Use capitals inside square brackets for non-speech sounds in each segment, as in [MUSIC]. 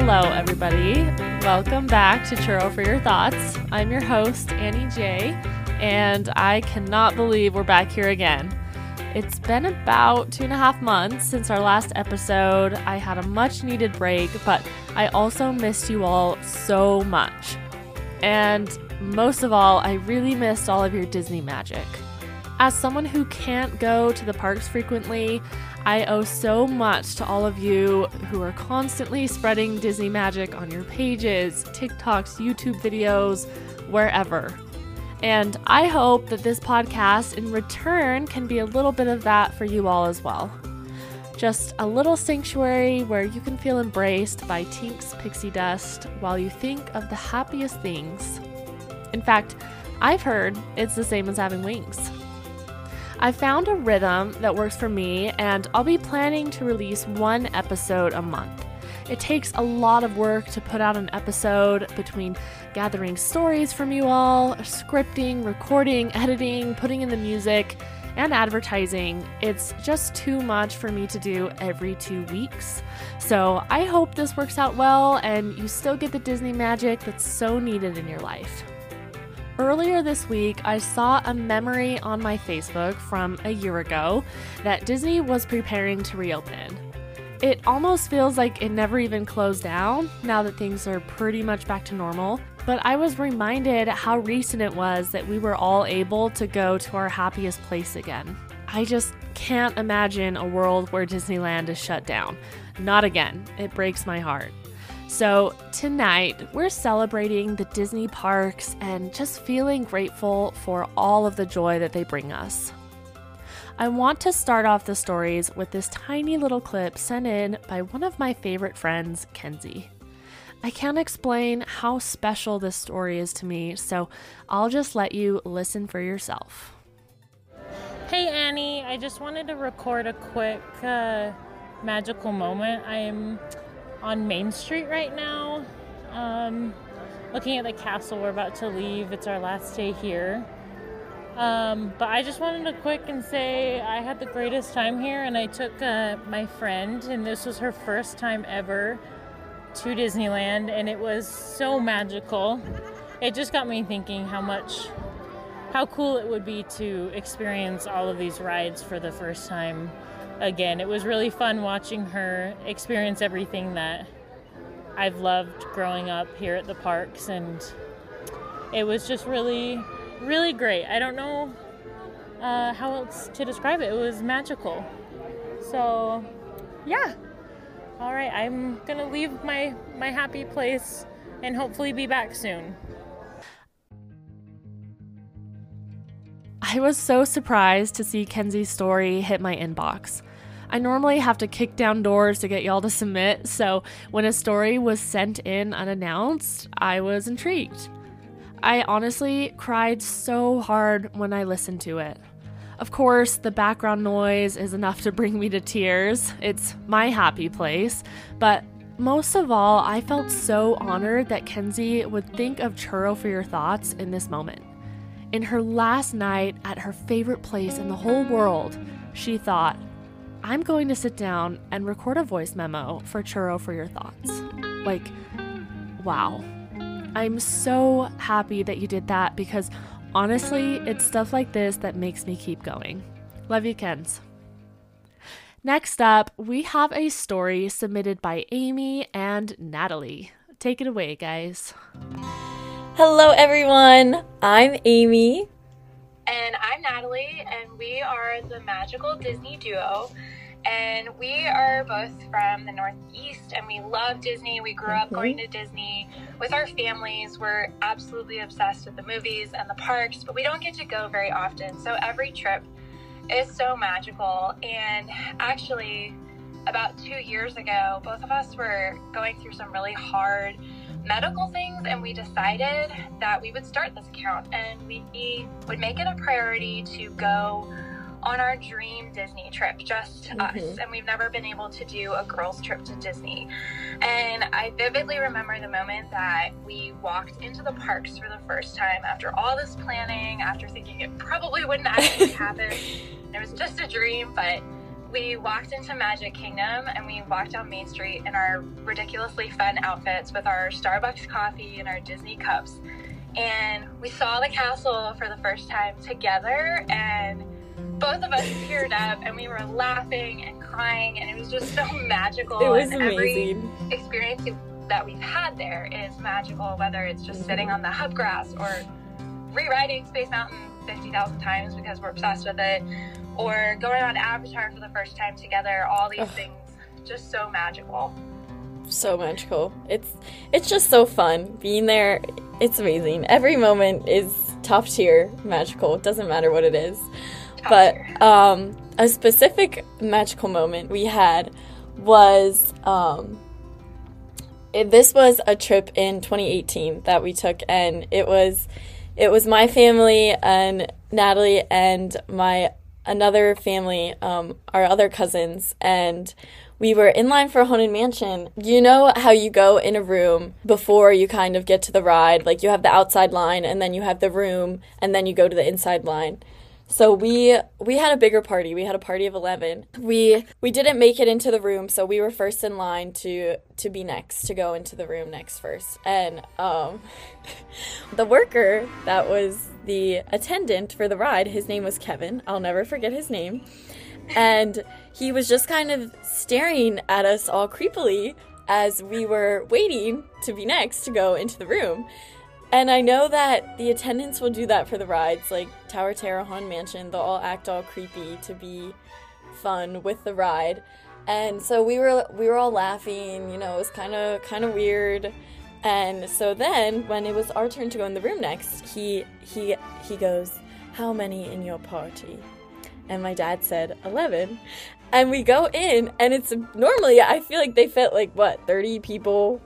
Hello, everybody. Welcome back to Churro for Your Thoughts. I'm your host, Annie J, and I cannot believe we're back here again. It's been about two and a half months since our last episode. I had a much needed break, but I also missed you all so much. And most of all, I really missed all of your Disney magic. As someone who can't go to the parks frequently, I owe so much to all of you who are constantly spreading Disney magic on your pages, TikToks, YouTube videos, wherever. And I hope that this podcast in return can be a little bit of that for you all as well. Just a little sanctuary where you can feel embraced by Tink's pixie dust while you think of the happiest things. In fact, I've heard it's the same as having wings. I found a rhythm that works for me, and I'll be planning to release one episode a month. It takes a lot of work to put out an episode between gathering stories from you all, scripting, recording, editing, putting in the music, and advertising. It's just too much for me to do every two weeks. So I hope this works out well and you still get the Disney magic that's so needed in your life. Earlier this week, I saw a memory on my Facebook from a year ago that Disney was preparing to reopen. It almost feels like it never even closed down now that things are pretty much back to normal. But I was reminded how recent it was that we were all able to go to our happiest place again. I just can't imagine a world where Disneyland is shut down. Not again. It breaks my heart. So, tonight we're celebrating the Disney parks and just feeling grateful for all of the joy that they bring us. I want to start off the stories with this tiny little clip sent in by one of my favorite friends, Kenzie. I can't explain how special this story is to me, so I'll just let you listen for yourself. Hey Annie, I just wanted to record a quick uh, magical moment. I'm on Main Street right now, um, looking at the castle. We're about to leave. It's our last day here. Um, but I just wanted to quick and say I had the greatest time here, and I took uh, my friend, and this was her first time ever to Disneyland, and it was so magical. It just got me thinking how much, how cool it would be to experience all of these rides for the first time again. It was really fun watching her experience everything that I've loved growing up here at the parks, and it was just really, really great. I don't know uh, how else to describe it. It was magical. So, yeah. All right, I'm gonna leave my my happy place and hopefully be back soon. I was so surprised to see Kenzie's story hit my inbox. I normally have to kick down doors to get y'all to submit, so when a story was sent in unannounced, I was intrigued. I honestly cried so hard when I listened to it. Of course, the background noise is enough to bring me to tears. It's my happy place. But most of all, I felt so honored that Kenzie would think of Churro for your thoughts in this moment. In her last night at her favorite place in the whole world, she thought, I'm going to sit down and record a voice memo for Churro for your thoughts. Like, wow. I'm so happy that you did that because honestly, it's stuff like this that makes me keep going. Love you, Kens. Next up, we have a story submitted by Amy and Natalie. Take it away, guys. Hello, everyone. I'm Amy. And I'm Natalie, and we are the magical Disney duo. And we are both from the Northeast, and we love Disney. We grew up going mm-hmm. to Disney with our families. We're absolutely obsessed with the movies and the parks, but we don't get to go very often. So every trip is so magical. And actually, about two years ago, both of us were going through some really hard medical things, and we decided that we would start this account and we would make it a priority to go on our dream Disney trip, just mm-hmm. us. And we've never been able to do a girls' trip to Disney. And I vividly remember the moment that we walked into the parks for the first time after all this planning, after thinking it probably wouldn't actually [LAUGHS] happen. It was just a dream, but we walked into Magic Kingdom and we walked down Main Street in our ridiculously fun outfits with our Starbucks coffee and our Disney cups. And we saw the castle for the first time together and both of us teared up and we were laughing and crying and it was just so [LAUGHS] magical. It was and amazing. Every experience that we've had there is magical, whether it's just sitting on the hub grass or rewriting Space Mountain 50,000 times because we're obsessed with it, or going on Avatar for the first time together. All these Ugh. things just so magical. so magical. It's it's just so fun being there. It's amazing. Every moment is top tier magical. It doesn't matter what it is. But um, a specific magical moment we had was um, it, this was a trip in 2018 that we took, and it was it was my family and Natalie and my another family, um, our other cousins, and we were in line for a haunted mansion. You know how you go in a room before you kind of get to the ride, like you have the outside line and then you have the room and then you go to the inside line. So we we had a bigger party. We had a party of 11. We we didn't make it into the room, so we were first in line to to be next, to go into the room next first. And um [LAUGHS] the worker that was the attendant for the ride, his name was Kevin. I'll never forget his name. And he was just kind of staring at us all creepily as we were waiting to be next to go into the room. And I know that the attendants will do that for the rides, like Tower Terror, Haunted Mansion. They'll all act all creepy to be fun with the ride. And so we were we were all laughing. You know, it was kind of kind of weird. And so then, when it was our turn to go in the room next, he he he goes, "How many in your party?" And my dad said 11. And we go in, and it's normally I feel like they fit like what 30 people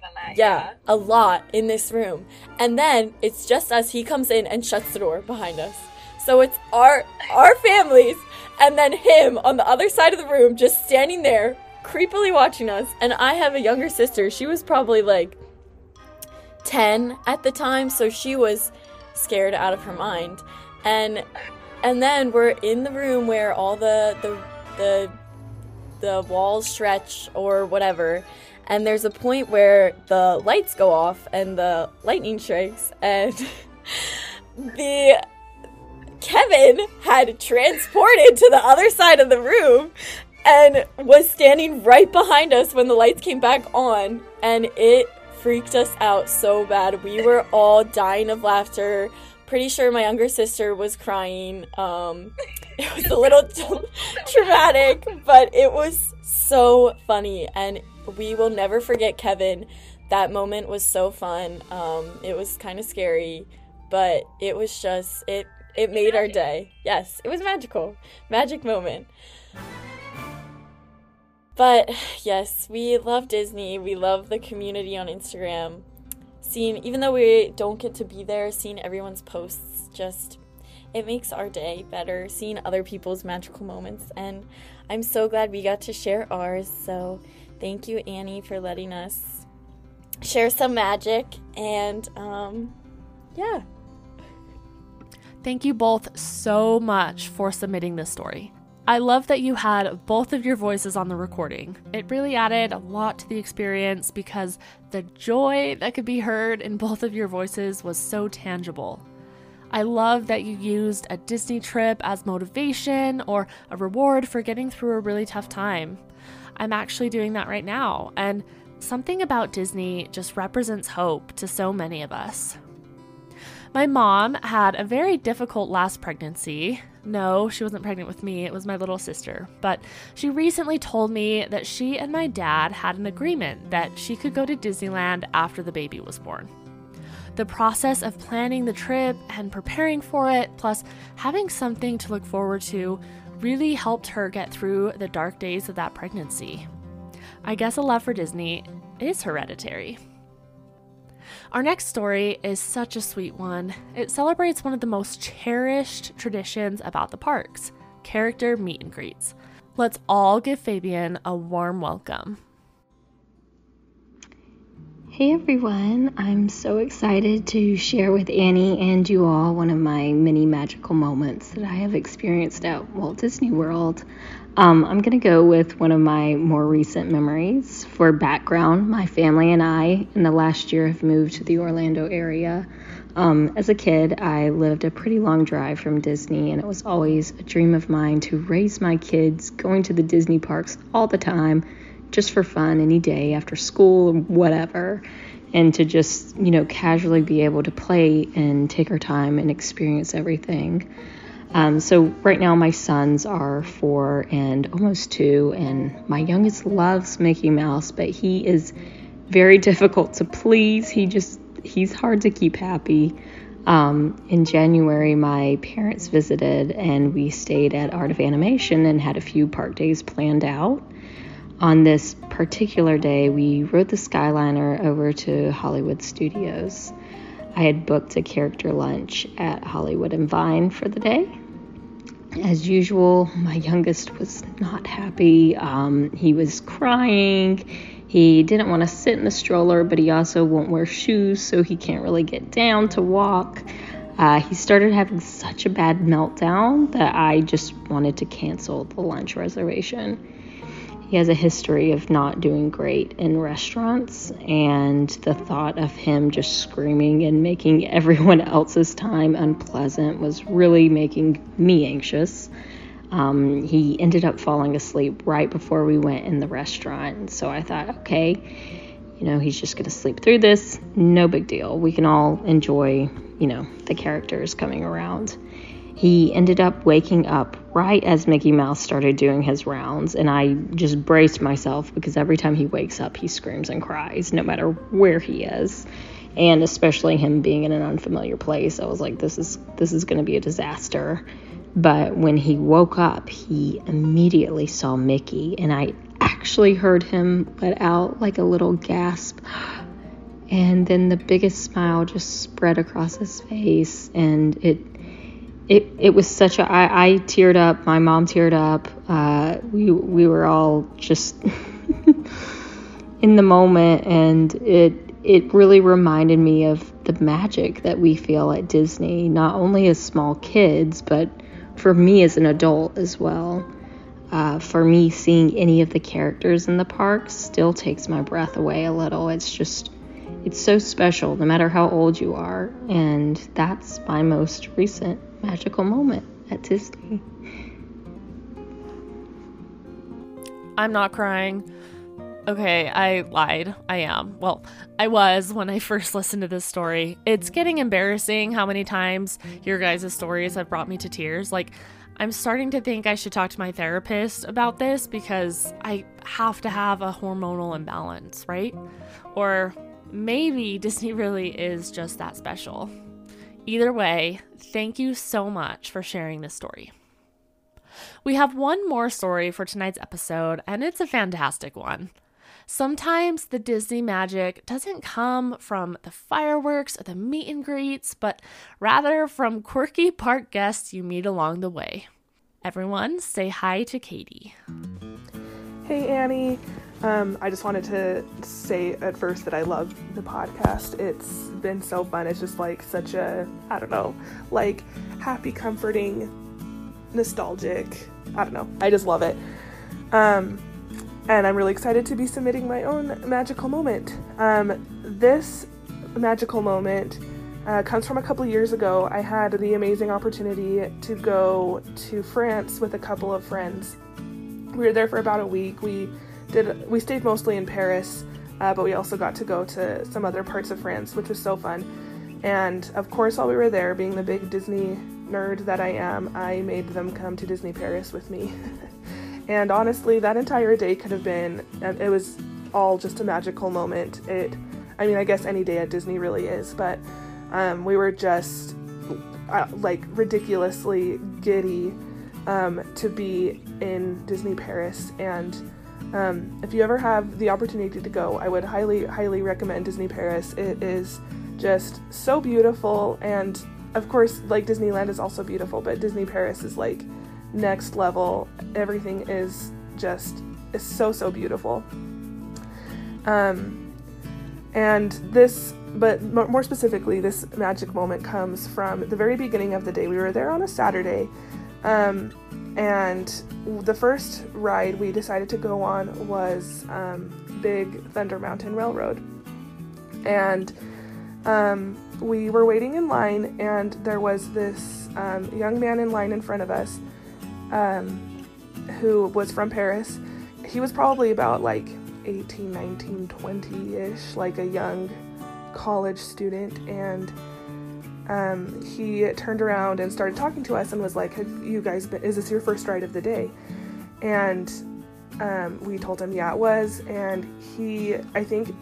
than that. yeah, a lot in this room. And then it's just as he comes in and shuts the door behind us. So it's our our families and then him on the other side of the room just standing there creepily watching us. And I have a younger sister. She was probably like 10 at the time, so she was scared out of her mind. And and then we're in the room where all the the the the walls stretch or whatever and there's a point where the lights go off and the lightning strikes and [LAUGHS] the Kevin had transported to the other side of the room and was standing right behind us when the lights came back on and it freaked us out so bad. We were all dying of laughter. Pretty sure my younger sister was crying. Um, [LAUGHS] it was a little [LAUGHS] traumatic, but it was so funny and we will never forget Kevin. That moment was so fun. Um, it was kind of scary, but it was just it it made our day. Yes, it was magical. Magic moment. But yes, we love Disney. We love the community on Instagram. Seeing even though we don't get to be there, seeing everyone's posts just it makes our day better seeing other people's magical moments and I'm so glad we got to share ours. So thank you Annie for letting us share some magic and um yeah. Thank you both so much for submitting this story. I love that you had both of your voices on the recording. It really added a lot to the experience because the joy that could be heard in both of your voices was so tangible. I love that you used a Disney trip as motivation or a reward for getting through a really tough time. I'm actually doing that right now, and something about Disney just represents hope to so many of us. My mom had a very difficult last pregnancy. No, she wasn't pregnant with me, it was my little sister. But she recently told me that she and my dad had an agreement that she could go to Disneyland after the baby was born. The process of planning the trip and preparing for it, plus having something to look forward to, really helped her get through the dark days of that pregnancy. I guess a love for Disney is hereditary. Our next story is such a sweet one. It celebrates one of the most cherished traditions about the parks character meet and greets. Let's all give Fabian a warm welcome. Hey everyone, I'm so excited to share with Annie and you all one of my many magical moments that I have experienced at Walt Disney World. Um, I'm going to go with one of my more recent memories. For background, my family and I in the last year have moved to the Orlando area. Um, as a kid, I lived a pretty long drive from Disney, and it was always a dream of mine to raise my kids going to the Disney parks all the time just for fun any day after school or whatever and to just you know casually be able to play and take our time and experience everything um, so right now my sons are four and almost two and my youngest loves mickey mouse but he is very [LAUGHS] difficult to please he just he's hard to keep happy um, in January, my parents visited and we stayed at Art of Animation and had a few park days planned out on this particular day, we rode the Skyliner over to Hollywood Studios. I had booked a character lunch at Hollywood and Vine for the day. As usual, my youngest was not happy. Um, he was crying. He didn't want to sit in the stroller, but he also won't wear shoes, so he can't really get down to walk. Uh, he started having such a bad meltdown that I just wanted to cancel the lunch reservation he has a history of not doing great in restaurants, and the thought of him just screaming and making [LAUGHS] everyone else's time unpleasant was really making me anxious. Um, he ended up falling asleep right before we went in the restaurant, so I thought, okay, you know, he's just to sleep through this, no big deal. We can all enjoy, you know, the characters coming around. He ended up waking up right as Mickey Mouse started doing his rounds, and I just braced myself because every time he wakes up, he screams and cries, no matter where he is. And especially him being in an unfamiliar place, I was like, this is this is going to be a disaster. But when he woke up, he immediately saw Mickey, and I actually heard him let out like a little gasp. And then the biggest smile just spread across his face, and it it it was such a I, I teared up my mom teared up uh, we we were all just [LAUGHS] in the moment and it it really reminded me of the magic that we feel at Disney not only as small kids but for me as an adult as well. Uh, for me seeing any of the characters in the parks still takes my breath away a little. It's just it's so special no matter how old you are and that's my most recent magical moment at Disney. [LAUGHS] I'm not crying. Okay, I lied. I am. Well, I was when I first listened to this story. It's getting embarrassing how many times your guys' stories have brought me to tears. Like, I'm starting to think I should talk to my therapist about this because I have to have a hormonal imbalance, right? Or maybe Disney really is just that special. Either way, thank you so much for sharing this story. We have one more story for tonight's episode, and it's a fantastic one. Sometimes the Disney magic doesn't come from the fireworks or the meet and greets, but rather from quirky park guests you meet along the way. Everyone, say hi to Katie. Hey, Annie. Um, I just wanted to say at first that I love the podcast. It's been so fun. It's just like such a, I don't know, like happy, comforting, nostalgic. I don't know. I just love it. Um, and I'm really excited to be submitting my own magical moment. Um, this magical moment uh, comes from a couple years ago. I had the amazing opportunity to go to France with a couple of friends. We were there for about a week. We did we stayed mostly in Paris, uh, but we also got to go to some other parts of France, which was so fun. And of course, while we were there, being the big Disney nerd that I am, I made them come to Disney Paris with me. [LAUGHS] and honestly, that entire day could have been it was all just a magical moment. It I mean, I guess any day at Disney really is, but um, we were just uh, like ridiculously giddy um, to be in Disney Paris and um, if you ever have the opportunity to go, I would highly, highly recommend Disney Paris. It is just so beautiful, and of course, like Disneyland is also beautiful, but Disney Paris is like next level. Everything is just is so so beautiful. Um, And this, but more specifically, this magic moment comes from the very beginning of the day. We were there on a Saturday, um, and the first ride we decided to go on was um, Big Thunder Mountain Railroad. And um, we were waiting in line, and there was this um, young man in line in front of us um, who was from Paris. He was probably about like 18, 19, 20 ish, like a young college student. And um, he turned around and started talking to us and was like, Have you guys been, is this your first ride of the day? And um, we told him, yeah, it was. And he, I think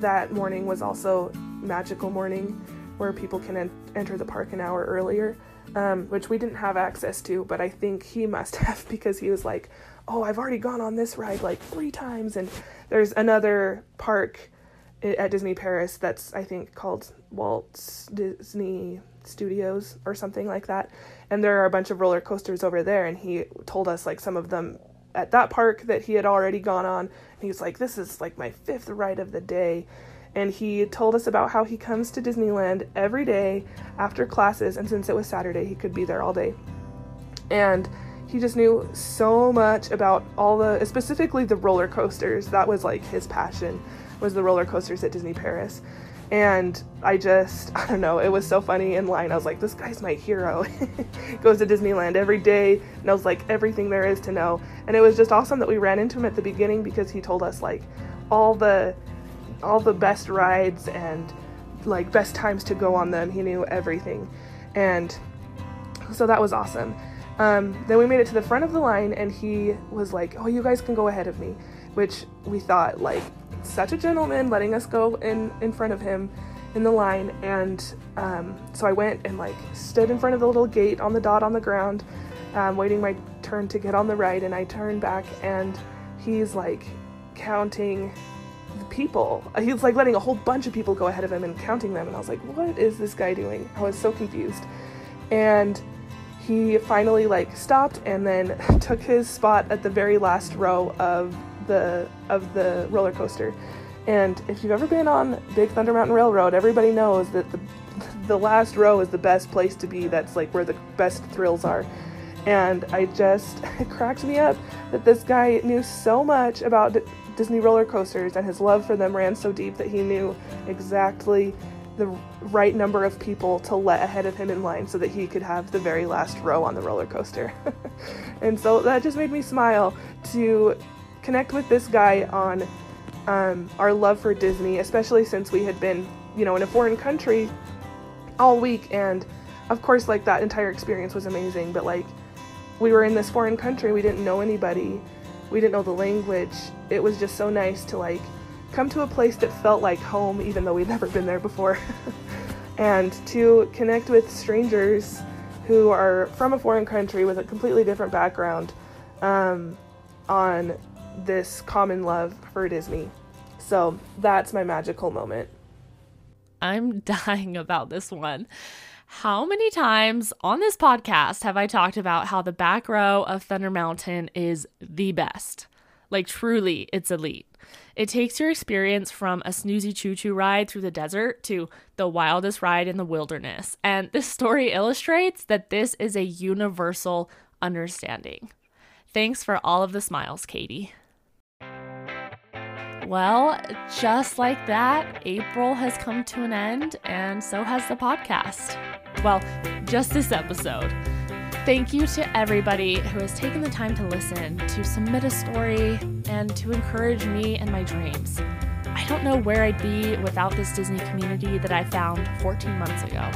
that morning was also magical morning where people can en- enter the park an hour earlier, um, which we didn't have access to, but I think he [LAUGHS] must have because he was like, oh, I've already gone on this ride like three times. And there's another park at Disney Paris that's, I think, called Walt Disney Studios or something like that. And there are a bunch of roller coasters over there. And he told us like some of them at that park that he had already gone on. And he's like, this is like my fifth ride of the day and he told us about how he comes to Disneyland every day after classes, and since it was Saturday, he could be there all day. And he just knew so much about all the, specifically the roller coasters. That was like his passion, was the roller coasters at Disney Paris. And I just, [LAUGHS] I don't know, it was so funny in line. I was like, this guy's my hero. [LAUGHS] Goes to Disneyland every day, knows like everything there is to know. And it was just awesome that we ran into him at the beginning because he told us like all the all the best rides and like best times to go on them. He knew everything. And so that was awesome. Um, then we made it to the front of the line and he was like, Oh, you guys can go ahead of me, which we thought like such a gentleman letting us go in, in front of him in the line. And um, so I went and like stood in front of the little gate on the dot on the ground, um, waiting my turn to get on the ride. And I turned back and he's like counting the people. he's like letting a whole bunch of people go ahead of him and counting them, and I was like, what is this guy doing? I was so confused. And he finally like stopped and then [LAUGHS] took his spot at the very last row of the of the roller coaster. And if you've ever been on Big Thunder Mountain Railroad, everybody knows that the [LAUGHS] the last row is the best place to be. That's like where the best thrills are. And I just [LAUGHS] cracked me up that this guy knew so much about Disney roller coasters, and his love for them ran so deep that he knew exactly the right number of people to let ahead of him in line so that he could have the very last row on the roller coaster. [LAUGHS] and so that just made me smile to connect with this guy on um, our love for Disney, especially since we had been, you know, in a foreign country all week. And of course, like that entire experience was amazing, but like we were in this foreign country, we didn't know anybody we didn't know the language. It was just so nice to like come to a place that felt like home, even though we'd [LAUGHS] never been there before, [LAUGHS] and to connect with strangers who are from a foreign country with a completely different background um, on this common love for Disney. So that's my magical moment. I'm [LAUGHS] dying about this one. How many times on this podcast have I talked about how the back row of Thunder Mountain is the best? Like, truly, it's elite. It takes your experience from a snoozy choo choo ride through the desert to the wildest ride in the wilderness. And this story illustrates that this is a universal understanding. Thanks for all of the smiles, Katie. Well, just like that, April has come to an end, and so has the podcast. Well, just this episode. Thank you to everybody who has taken the time to listen, to submit a story, and to encourage me and my dreams. I don't know where I'd be without this Disney community that I found 14 months ago.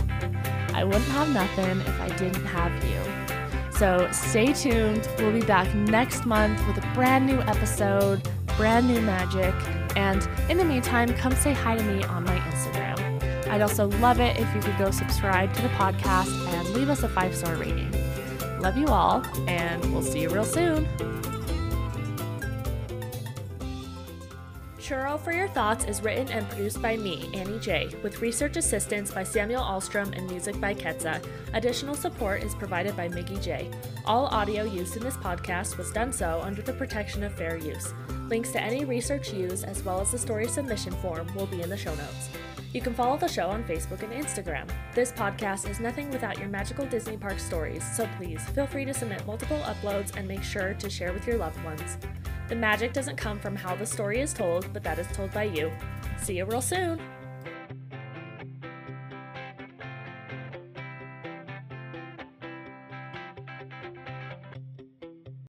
I wouldn't have nothing if I didn't have you. So stay tuned. We'll be back next month with a brand new episode brand new magic. And in the meantime, come say hi to me on my Instagram. I'd also love it if you could go subscribe to the podcast and leave us a five star rating. Love you all, and we'll see you real soon. Churro for Your Thoughts is written and produced by me, Annie J, with research assistance by Samuel Alstrom and music by Ketza. Additional support is provided by Miggy J. All audio used in this podcast was done so under the protection of fair use. Links to any research used, as well as the story submission form, will be in the show notes. You can follow the show on Facebook and Instagram. This podcast is nothing without your magical Disney park stories, so please feel free to submit multiple uploads and make sure to share with your loved ones. The magic doesn't come from how the story is told, but that is told by you. See you real soon!